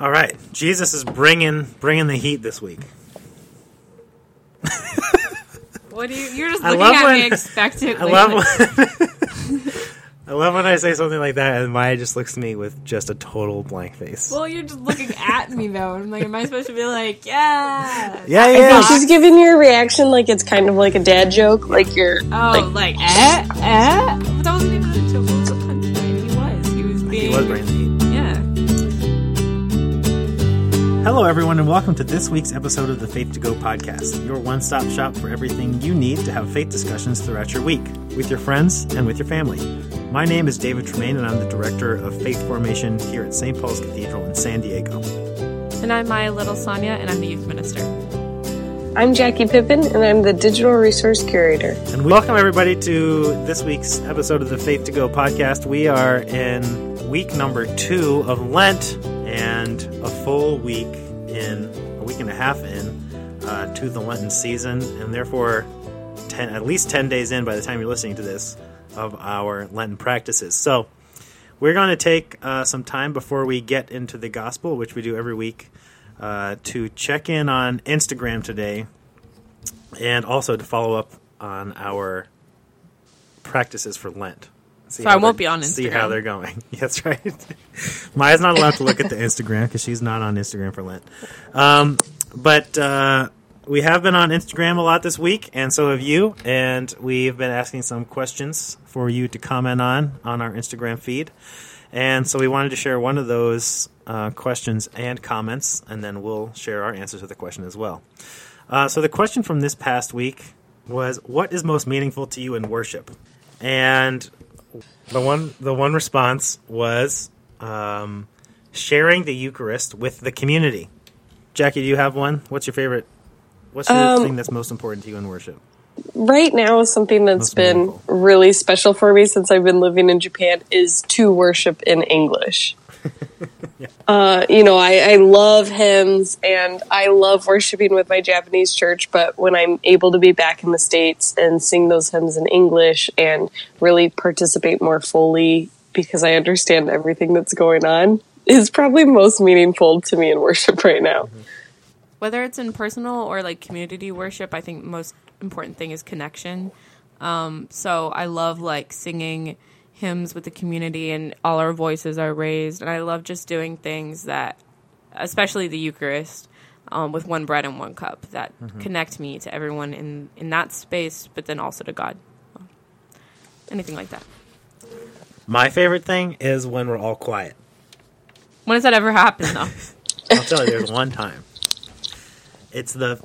All right, Jesus is bringing bringing the heat this week. What do you? You're just looking at when- me expectantly. I love when, I love when I say something like that, and Maya just looks at me with just a total blank face. Well, you're just looking at me though. I'm like, am I supposed to be like, yeah? yeah, I yeah. think she's giving you a reaction like it's kind of like a dad joke, like you're Oh, like, eh, eh? But that wasn't even a joke. It was a punchline. He was. He was He being. was Hello, everyone, and welcome to this week's episode of the Faith to Go podcast, your one stop shop for everything you need to have faith discussions throughout your week with your friends and with your family. My name is David Tremaine, and I'm the director of faith formation here at St. Paul's Cathedral in San Diego. And I'm Maya Little Sonia, and I'm the youth minister. I'm Jackie Pippin and I'm the digital resource curator. And welcome everybody to this week's episode of the Faith to Go podcast. We are in week number two of Lent a full week in, a week and a half in, uh, to the Lenten season, and therefore 10, at least 10 days in by the time you're listening to this of our Lenten practices. So we're going to take uh, some time before we get into the gospel, which we do every week, uh, to check in on Instagram today and also to follow up on our practices for Lent. See So I won't be on See how they're going. That's right. Maya's not allowed to look at the Instagram because she's not on Instagram for Lent. Um, but uh, we have been on Instagram a lot this week, and so have you. And we've been asking some questions for you to comment on on our Instagram feed. And so we wanted to share one of those uh, questions and comments, and then we'll share our answers to the question as well. Uh, so the question from this past week was, "What is most meaningful to you in worship?" And the one the one response was um, sharing the Eucharist with the community. Jackie, do you have one? What's your favorite? What's your Um, thing that's most important to you in worship? Right now, something that's Most been meaningful. really special for me since I've been living in Japan is to worship in English. uh, you know, I, I love hymns and I love worshiping with my Japanese church, but when I'm able to be back in the States and sing those hymns in English and really participate more fully because I understand everything that's going on is probably most meaningful to me in worship right now. Whether it's in personal or like community worship, I think most important thing is connection. Um, so I love like singing hymns with the community and all our voices are raised. And I love just doing things that, especially the Eucharist, um, with one bread and one cup that connect me to everyone in, in that space, but then also to God. Anything like that. My favorite thing is when we're all quiet. When does that ever happen though? I'll tell you, there's one time. It's the,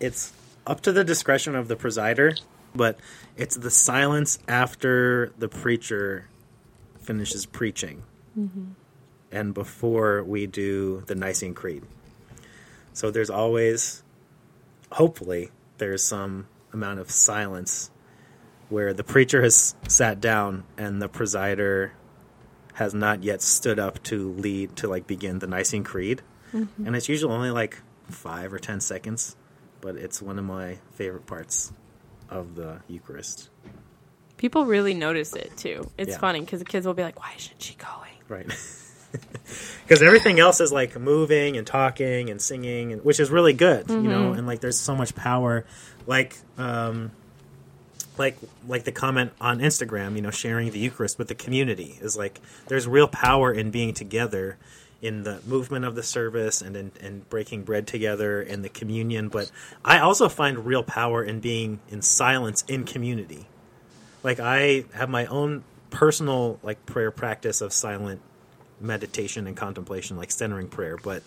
it's up to the discretion of the presider, but it's the silence after the preacher finishes preaching, mm-hmm. and before we do the Nicene Creed. So there's always, hopefully, there's some amount of silence where the preacher has sat down and the presider has not yet stood up to lead to like begin the Nicene Creed, mm-hmm. and it's usually only like five or ten seconds, but it's one of my favorite parts of the Eucharist. People really notice it too. It's Yeah. funny because the kids will be like, "Why isn't she going?" Right. Because everything else is like moving and talking and singing, and, which is really good, you know. And like, there's so much power, like, um, like, like the comment on Instagram, you know, sharing the Eucharist with the community is like, there's real power in being together, in the movement of the service and in, and breaking bread together and the communion. But I also find real power in being in silence in community. Like I have my own personal like prayer practice of silent meditation and contemplation, like centering prayer. But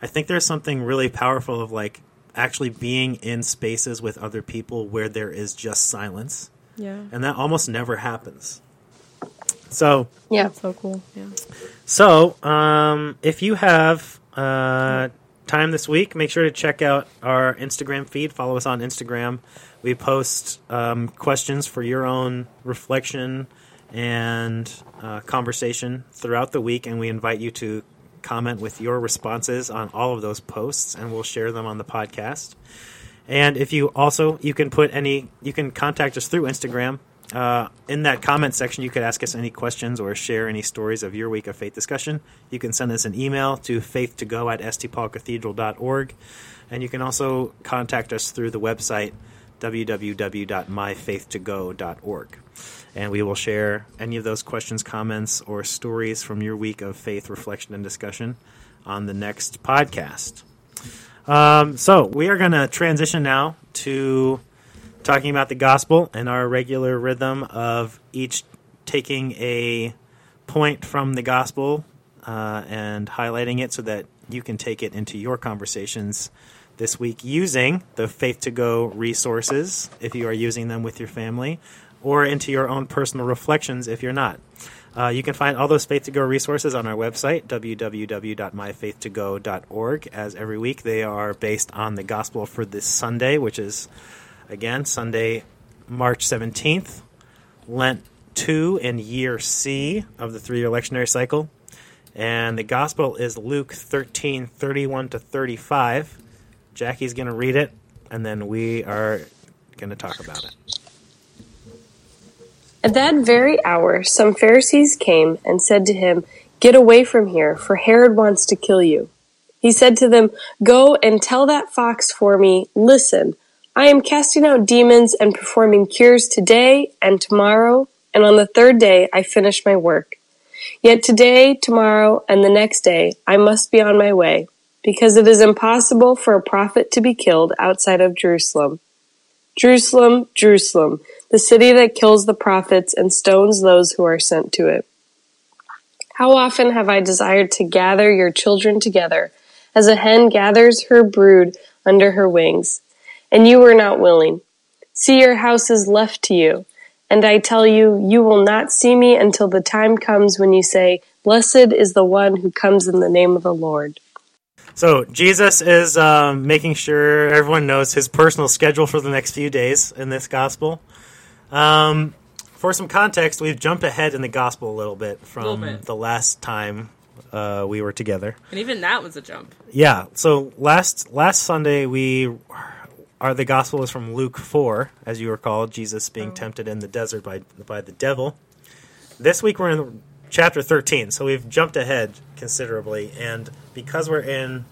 I think there's something really powerful of like actually being in spaces with other people where there is just silence, Yeah, and that almost never happens. So, Yeah. so cool. Yeah. so um, if you have uh, time this week, make sure to check out our Instagram feed. Follow us on Instagram. We post um, questions for your own reflection and uh, conversation throughout the week, and we invite you to comment with your responses on all of those posts, and we'll share them on the podcast. And if you also you can put any you can contact us through Instagram Uh, in that comment section, you could ask us any questions or share any stories of your week of faith discussion. You can send us an email to faith2go at stpaulcathedral.org. And you can also contact us through the website www.myfaith2go.org. And we will share any of those questions, comments, or stories from your week of faith reflection and discussion on the next podcast. Um, so we are going to transition now to talking about the gospel and our regular rhythm of each taking a point from the gospel uh, and highlighting it so that you can take it into your conversations this week using the Faith to Go resources if you are using them with your family, or into your own personal reflections if you're not. Uh, you can find all those Faith to Go resources on our website, www.myfaith2go.org. As every week, they are based on the gospel for this Sunday, which is, again, Sunday, March 17th, Lent 2 in year C of the three year lectionary cycle. And the gospel is Luke 13 31 to 35. Jackie's going to read it, and then we are going to talk about it. At that very hour, some Pharisees came and said to him, Get away from here, for Herod wants to kill you. He said to them, Go and tell that fox for me, Listen, I am casting out demons and performing cures today and tomorrow, and on the third day I finish my work. Yet today, tomorrow, and the next day I must be on my way, because it is impossible for a prophet to be killed outside of Jerusalem. Jerusalem, Jerusalem, the city that kills the prophets and stones those who are sent to it. How often have I desired to gather your children together, as a hen gathers her brood under her wings, and you were not willing. See, your house is left to you, and I tell you, you will not see me until the time comes when you say, Blessed is the one who comes in the name of the Lord. So Jesus is um, making sure everyone knows his personal schedule for the next few days in this gospel. Um, for some context, we've jumped ahead in the gospel a little bit from Little bit. the last time uh, we were together. And even that was a jump. Yeah. So last last Sunday we are the gospel is from Luke four, as you recall, Jesus being tempted in the desert by by the devil. This week we're in chapter thirteen, so we've jumped ahead considerably, and because we're in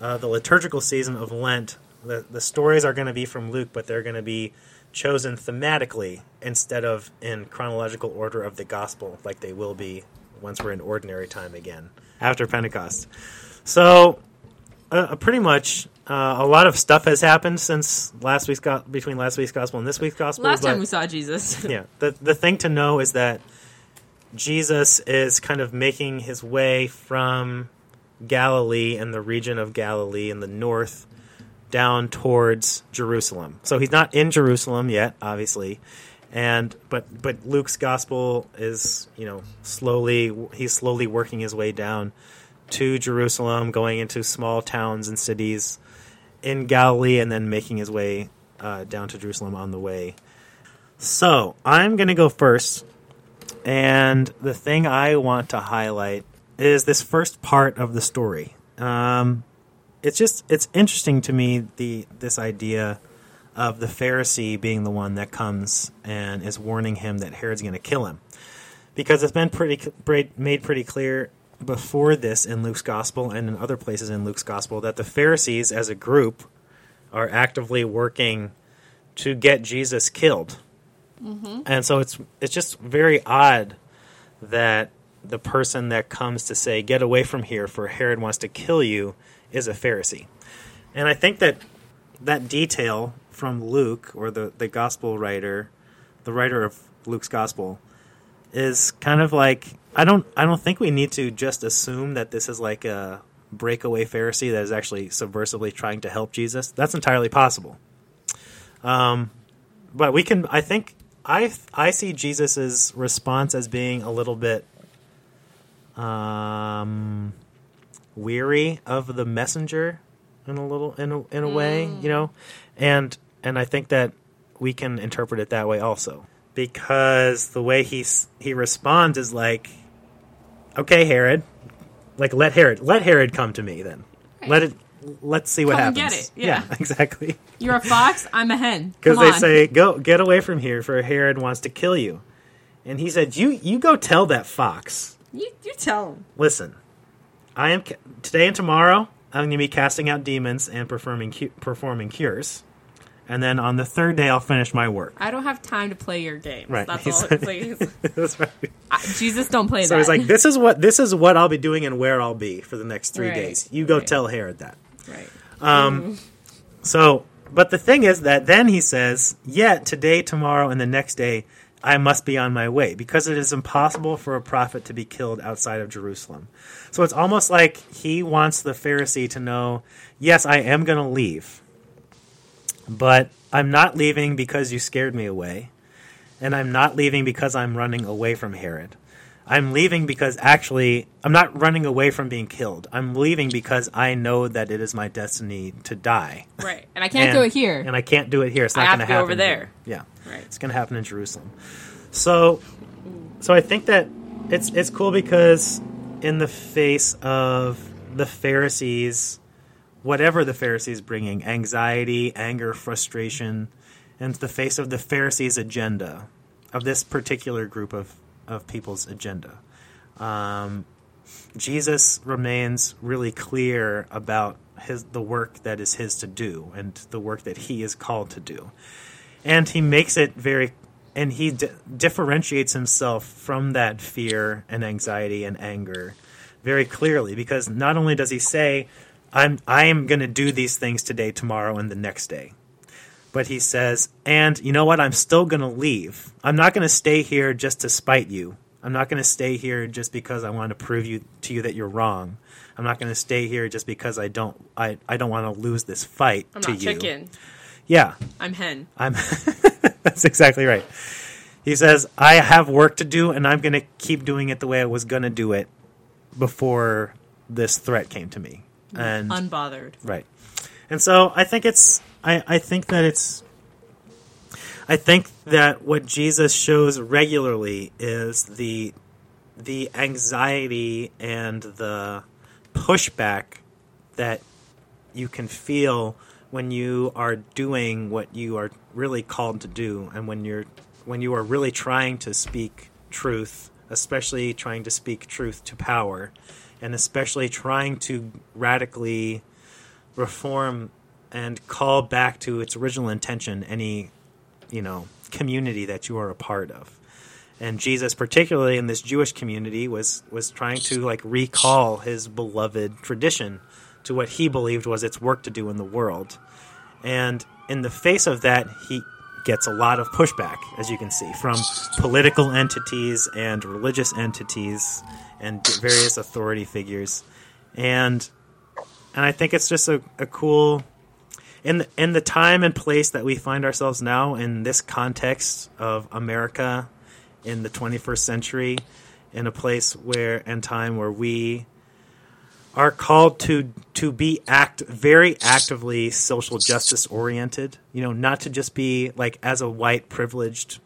uh, the liturgical season of Lent, the the stories are going to be from Luke, but they're going to be chosen thematically instead of in chronological order of the gospel, like they will be once we're in ordinary time again after Pentecost. So, uh, pretty much uh, a lot of stuff has happened since last week's go- between last week's gospel and this week's gospel. Last time we saw Jesus. yeah, the the thing to know is that Jesus is kind of making his way from Galilee and the region of Galilee in the north down towards Jerusalem. So he's not in Jerusalem yet, obviously. And but but Luke's gospel is, you know, slowly he's slowly working his way down to Jerusalem, going into small towns and cities in Galilee and then making his way uh, down to Jerusalem on the way. So, I'm going to go first. And the thing I want to highlight is this first part of the story. Um, it's just it's interesting to me the this idea of the Pharisee being the one that comes and is warning him that Herod's going to kill him, because it's been pretty made pretty clear before this in Luke's gospel and in other places in Luke's gospel that the Pharisees as a group are actively working to get Jesus killed. Mm-hmm. And so it's it's just very odd that the person that comes to say get away from here for Herod wants to kill you is a Pharisee. And I think that that detail from Luke or the the gospel writer, the writer of Luke's gospel is kind of like I don't I don't think we need to just assume that this is like a breakaway Pharisee that is actually subversively trying to help Jesus. That's entirely possible. Um, but we can I think I I see Jesus's response as being a little bit um weary of the messenger in a little in a, in a way, you know. And and I think that we can interpret it that way also because the way he he responds is like okay, Herod, like let Herod let Herod come to me then. Let it let's see what Come happens. get it. Yeah. exactly. You're a fox. I'm a hen. Because they on. say, "Go, get away from here, for Herod wants to kill you." And he said, "You, you go tell that fox. you, you tell him. Listen, I am today and tomorrow. I'm going to be casting out demons and performing cu- performing cures, and then on the third day, I'll finish my work." I don't have time to play your games. Right. That's He all plays. That's right. Jesus don't play So that. he's like, "This is what this is what I'll be doing and where I'll be for the next three Right, days. You go right. tell Herod that." right. Um. So, but the thing is that then he says, Yet today, tomorrow, and the next day, I must be on my way, because it is impossible for a prophet to be killed outside of Jerusalem. So it's almost like he wants the Pharisee to know, Yes, I am going to leave, but I'm not leaving because you scared me away, and I'm not leaving because I'm running away from Herod. I'm leaving because actually I'm not running away from being killed. I'm leaving because I know that it is my destiny to die. Right. And I can't And- do it here. And I can't do it here. It's not going to happen over there. here. Yeah. Right. It's going to happen in Jerusalem. So so I think that it's it's cool because in the face of the Pharisees whatever the Pharisees bringing, anxiety, anger, frustration, in the face of the Pharisees' agenda, of this particular group of, of people's agenda. Um, Jesus remains really clear about his the work that is his to do and the work that he is called to do, and he makes it very, and he di- differentiates himself from that fear and anxiety and anger very clearly because not only does he say, "I'm I am going to do these things today, tomorrow, and the next day," but he says, "And you know what? I'm still going to leave. I'm not going to stay here just to spite you." I'm not going to stay here just because I want to prove you to you that you're wrong. I'm not going to stay here just because I don't I, I don't want to lose this fight I'm to not you. chicken. Yeah, I'm hen. I'm That's exactly right. He says, "I have work to do and I'm going to keep doing it the way I was going to do it before this threat came to me." And Unbothered. Right. And so I think it's I, I think that it's I think that what Jesus shows regularly is the the anxiety and the pushback that you can feel when you are doing what you are really called to do and when you're when you are really trying to speak truth especially trying to speak truth to power and especially trying to radically reform and call back to its original intention any you know community that you are a part of. And jesus particularly in this jewish community was was trying to like recall his beloved tradition to what he believed was its work to do in the world. And in the face of that he gets a lot of pushback as you can see from political entities and religious entities and various authority figures. And and i think it's just a, a cool in the, in the time and place that we find ourselves now in this context of America in the 21st century in a place where and time where we are called to to be act very actively social justice oriented you know not to just be like as a white privileged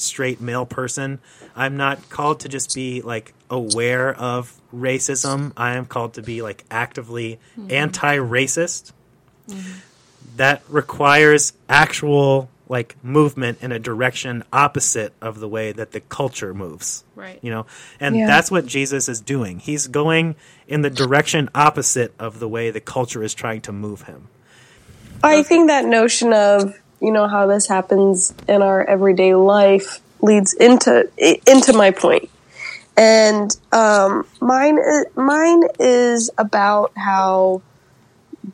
straight male person. I'm not called to just be like aware of racism. I am called to be like actively mm-hmm. anti-racist. Mm-hmm. That requires actual like movement in a direction opposite of the way that the culture moves Right. you know? And Yeah. that's what jesus is doing. He's going in the direction opposite of the way the culture is trying to move him. I think that notion of you know how this happens in our everyday life leads into into my point, and um, mine is, mine is about how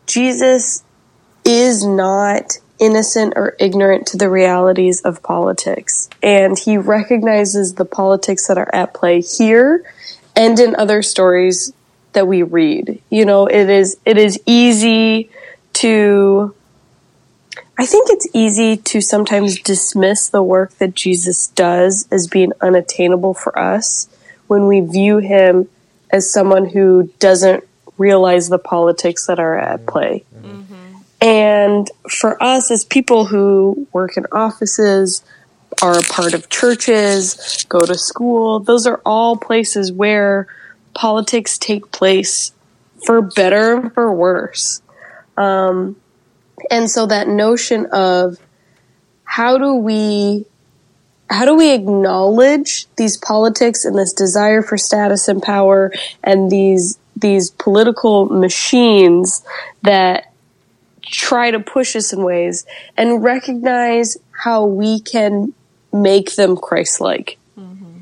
Jesus is not innocent or ignorant to the realities of politics, and he recognizes the politics that are at play here and in other stories that we read. You know, it is it is easy to I think it's easy to sometimes dismiss the work that Jesus does as being unattainable for us when we view him as someone who doesn't realize the politics that are at play. And for us as people who work in offices, are a part of churches, go to school, those are all places where politics take place for better and for worse. Um, and so that notion of how do we how do we acknowledge these politics and this desire for status and power and these these political machines that try to push us in ways and recognize how we can make them Christ-like. Mm-hmm.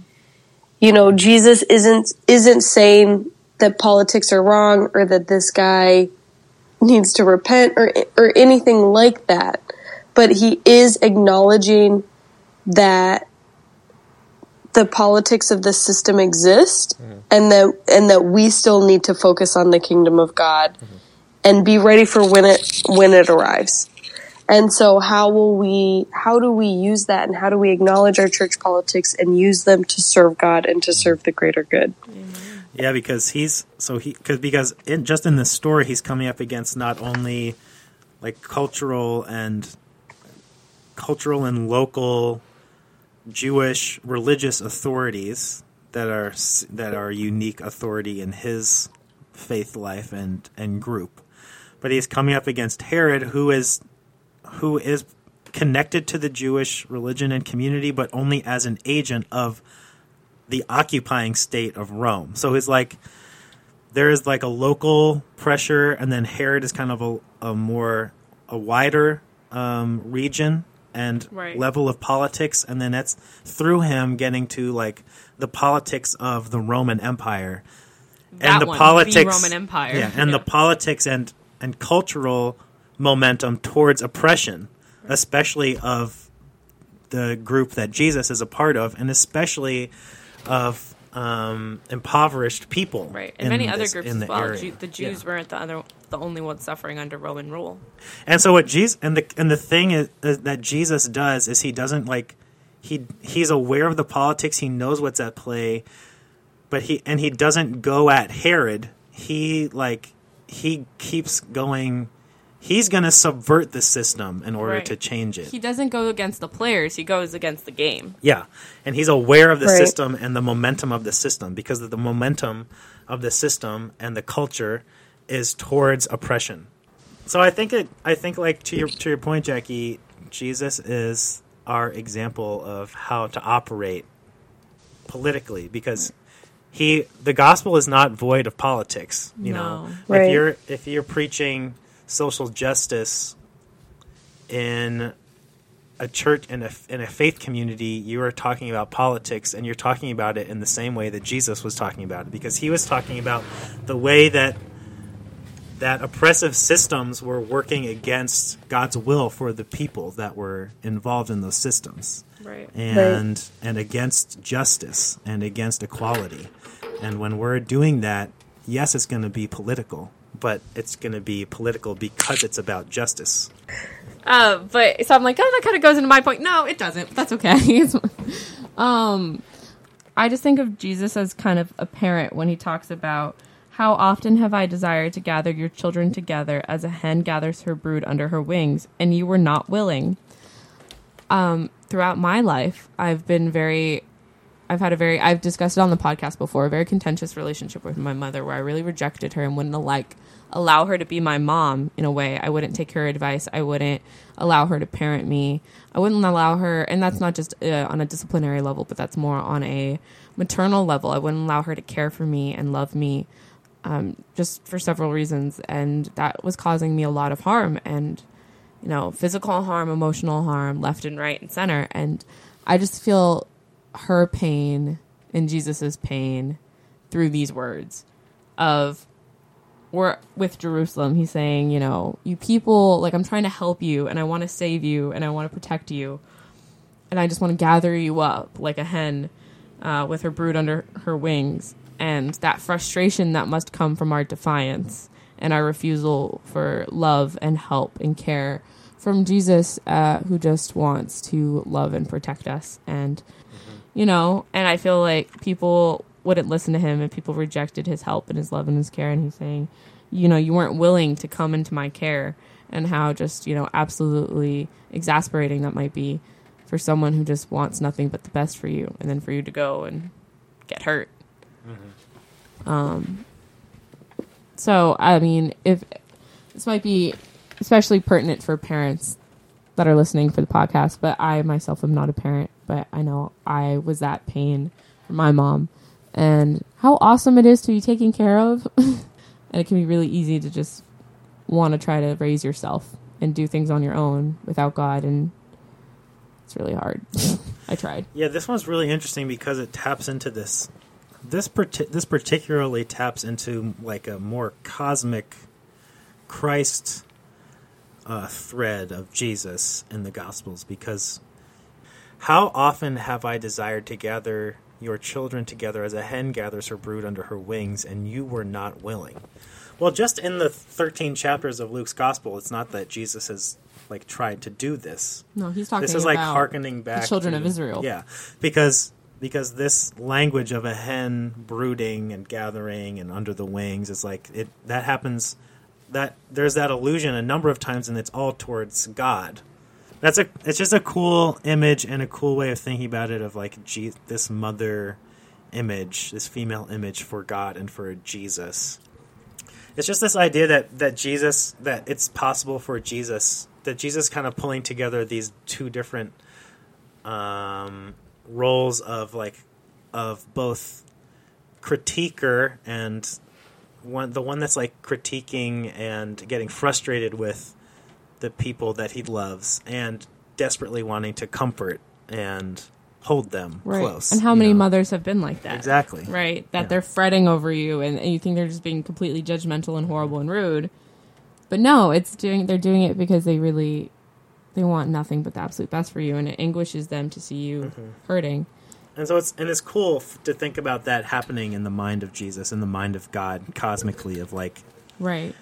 You know, Jesus isn't isn't saying that politics are wrong or that this guy needs to repent or or anything like that. But he is acknowledging that the politics of the system exist mm-hmm. and that and that we still need to focus on the kingdom of God mm-hmm. and be ready for when it when it arrives. And so how will we how do we use that and how do we acknowledge our church politics and use them to serve God and to serve the greater good? Yeah, because he's so he cause, because in, just in this story he's coming up against not only like cultural and cultural and local Jewish religious authorities that are that are unique authority in his faith life and and group. But he's coming up against Herod who is who is connected to the Jewish religion and community but only as an agent of the occupying state of Rome. So it's like there is like a local pressure and then Herod is kind of a, a more a wider um, region and right. level of politics, and then that's through him getting to like the politics of the Roman Empire that and the one, politics the Roman Empire, yeah, and yeah. the politics and and cultural momentum towards oppression, especially of the group that Jesus is a part of, and especially of um, impoverished people, right, and many this, other groups as well. Jew, the Jews yeah. weren't the other the only ones suffering under Roman rule. And so what Jesus and the and the thing is, is that Jesus does is he doesn't like he he's aware of the politics. He knows what's at play, but he and he doesn't go at Herod. He like he keeps going he's going to subvert the system in order right. to change it. He doesn't go against the players, he goes against the game. Yeah. And he's aware of the right. system and the momentum of the system because of the momentum of the system and the culture is towards oppression. So I think it I think like to your to your point Jackie, Jesus is our example of how to operate politically because he the gospel is not void of politics, you no. know. Right. If you're if you're preaching social justice in a church in a in a faith community, you are talking about politics, and you're talking about it in the same way that Jesus was talking about it, because he was talking about the way that that oppressive systems were working against God's will for the people that were involved in those systems, right. and right. and against justice and against equality, and when we're doing that, yes, it's going to be political but it's going to be political because it's about justice. Uh, but so I'm like, oh, that kind of goes into my point. No, it doesn't. That's okay. um, I just think of Jesus as kind of a parent when he talks about how often have I desired to gather your children together as a hen gathers her brood under her wings, and you were not willing. Um, throughout my life, I've been very I've had a very I've discussed it on the podcast before, a very contentious relationship with my mother where I really rejected her and wouldn't like allow her to be my mom in a way. I wouldn't take her advice. I wouldn't allow her to parent me. I wouldn't allow her, and that's not just uh, on a disciplinary level, but that's more on a maternal level. I wouldn't allow her to care for me and love me um, just for several reasons. And that was causing me a lot of harm and, you know, physical harm, emotional harm, left and right and center. And I just feel her pain and Jesus's pain through these words of we're with Jerusalem. He's saying, you know, you people, like, I'm trying to help you and I want to save you and I want to protect you. And I just want to gather you up like a hen uh, with her brood under her wings. And that frustration that must come from our defiance and our refusal for love and help and care from Jesus, uh, who just wants to love and protect us. And. You know, and I feel like people wouldn't listen to him and people rejected his help and his love and his care. And he's saying you know you weren't willing to come into my care. And how just you know absolutely exasperating that might be for someone who just wants nothing but the best for you and then for you to go and get hurt. Mm-hmm. um so i mean if this might be especially pertinent for parents that are listening for the podcast, but I myself am not a parent, but I know I was that pain for my mom and how awesome it is to be taken care of. and it can be really easy to just want to try to raise yourself and do things on your own without God and it's really hard. I tried. Yeah, this one's really interesting because it taps into this this parti- this particularly taps into like a more cosmic Christ uh, thread of Jesus in the Gospels because how often have I desired to gather your children together as a hen gathers her brood under her wings, and you were not willing? Well, just in the 13 chapters of Luke's Gospel, it's not that Jesus has like tried to do this. No, he's talking. This is like harkening back the children to, of Israel. Yeah, because because this language of a hen brooding and gathering and under the wings is like it that happens that there's that illusion a number of times and it's all towards God. That's a it's just a cool image and a cool way of thinking about it of like this mother image, this female image for God and for Jesus. It's just this idea that that Jesus that it's possible for Jesus that Jesus kind of pulling together these two different um, roles of like of both critiquer and one the one that's like critiquing and getting frustrated with the people that he loves and desperately wanting to comfort and hold them right. close. And how many know? mothers have been like that? Exactly. Right. That yeah. they're fretting over you and, and you think they're just being completely judgmental and horrible and rude. But no, it's doing they're doing it because they really they want nothing but the absolute best for you and it anguishes them to see you mm-hmm. hurting. And so it's and it's cool f- to think about that happening in the mind of Jesus, in the mind of God, cosmically, of like, right,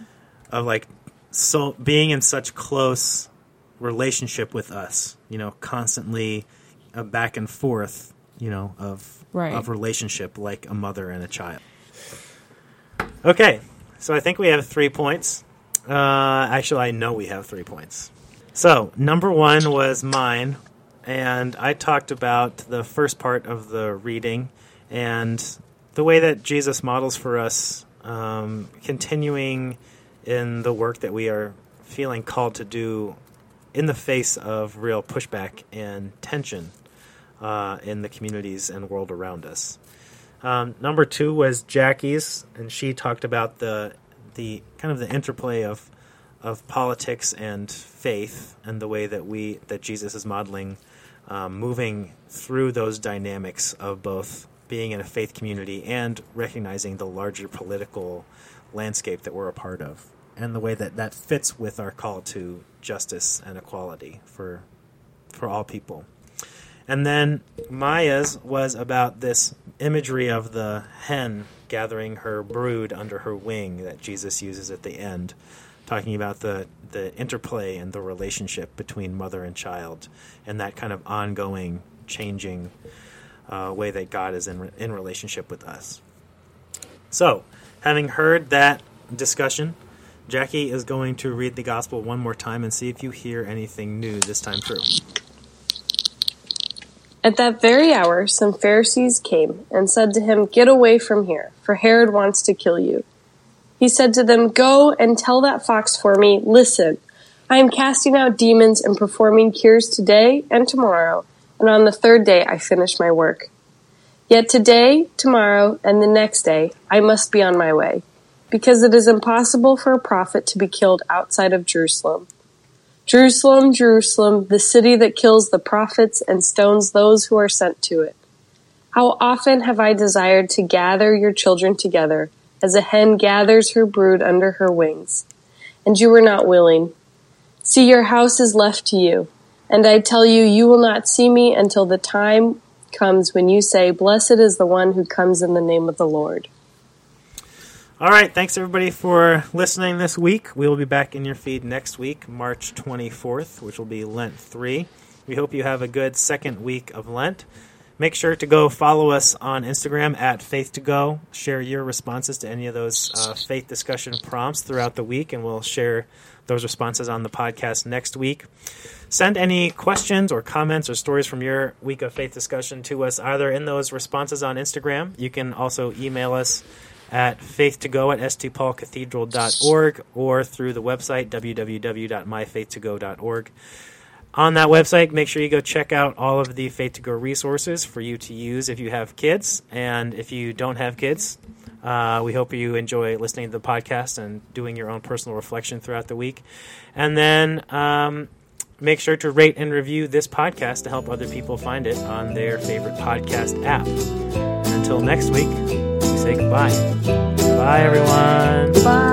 of like, so being in such close relationship with us, you know, constantly a back and forth, you know, of right. of relationship like a mother and a child. Okay, so I think we have three points. Uh, actually, I know we have three points. So number one was mine, and I talked about the first part of the reading and the way that Jesus models for us, um, continuing in the work that we are feeling called to do in the face of real pushback and tension uh, in the communities and world around us. Um, number two was Jackie's, and she talked about the the kind of the interplay of of politics and faith and the way that we that Jesus is modeling um, moving through those dynamics of both being in a faith community and recognizing the larger political landscape that we're a part of and the way that that fits with our call to justice and equality for for all people. And then Maya's was about this imagery of the hen gathering her brood under her wing that Jesus uses at the end talking about the the interplay and the relationship between mother and child, and that kind of ongoing, changing uh, way that God is in in relationship with us. So, having heard that discussion, Jackie is going to read the gospel one more time and see if you hear anything new this time through. At that very hour, some Pharisees came and said to him, Get away from here, for Herod wants to kill you. He said to them, Go and tell that fox for me, listen, I am casting out demons and performing cures today and tomorrow, and on the third day I finish my work. Yet today, tomorrow, and the next day I must be on my way, because it is impossible for a prophet to be killed outside of Jerusalem. Jerusalem, Jerusalem, the city that kills the prophets and stones those who are sent to it. How often have I desired to gather your children together as a hen gathers her brood under her wings. And you were not willing. See, your house is left to you. And I tell you, you will not see me until the time comes when you say, Blessed is the one who comes in the name of the Lord. All right. Thanks, everybody, for listening this week. We will be back in your feed next week, March 24th, which will be Lent 3. We hope you have a good second week of Lent. Make sure to go follow us on Instagram at Faith to Go. Share your responses to any of those uh, faith discussion prompts throughout the week, and we'll share those responses on the podcast next week. Send any questions or comments or stories from your week of faith discussion to us either in those responses on Instagram. You can also email us at faith2go at stpaulcathedral.org or through the website www.myfaith2go.org. On that website, make sure you go check out all of the Faith to Go resources for you to use if you have kids. And if you don't have kids, uh, we hope you enjoy listening to the podcast and doing your own personal reflection throughout the week. And then um, make sure to rate and review this podcast to help other people find it on their favorite podcast app. Until next week, we say goodbye. Bye, everyone. Bye.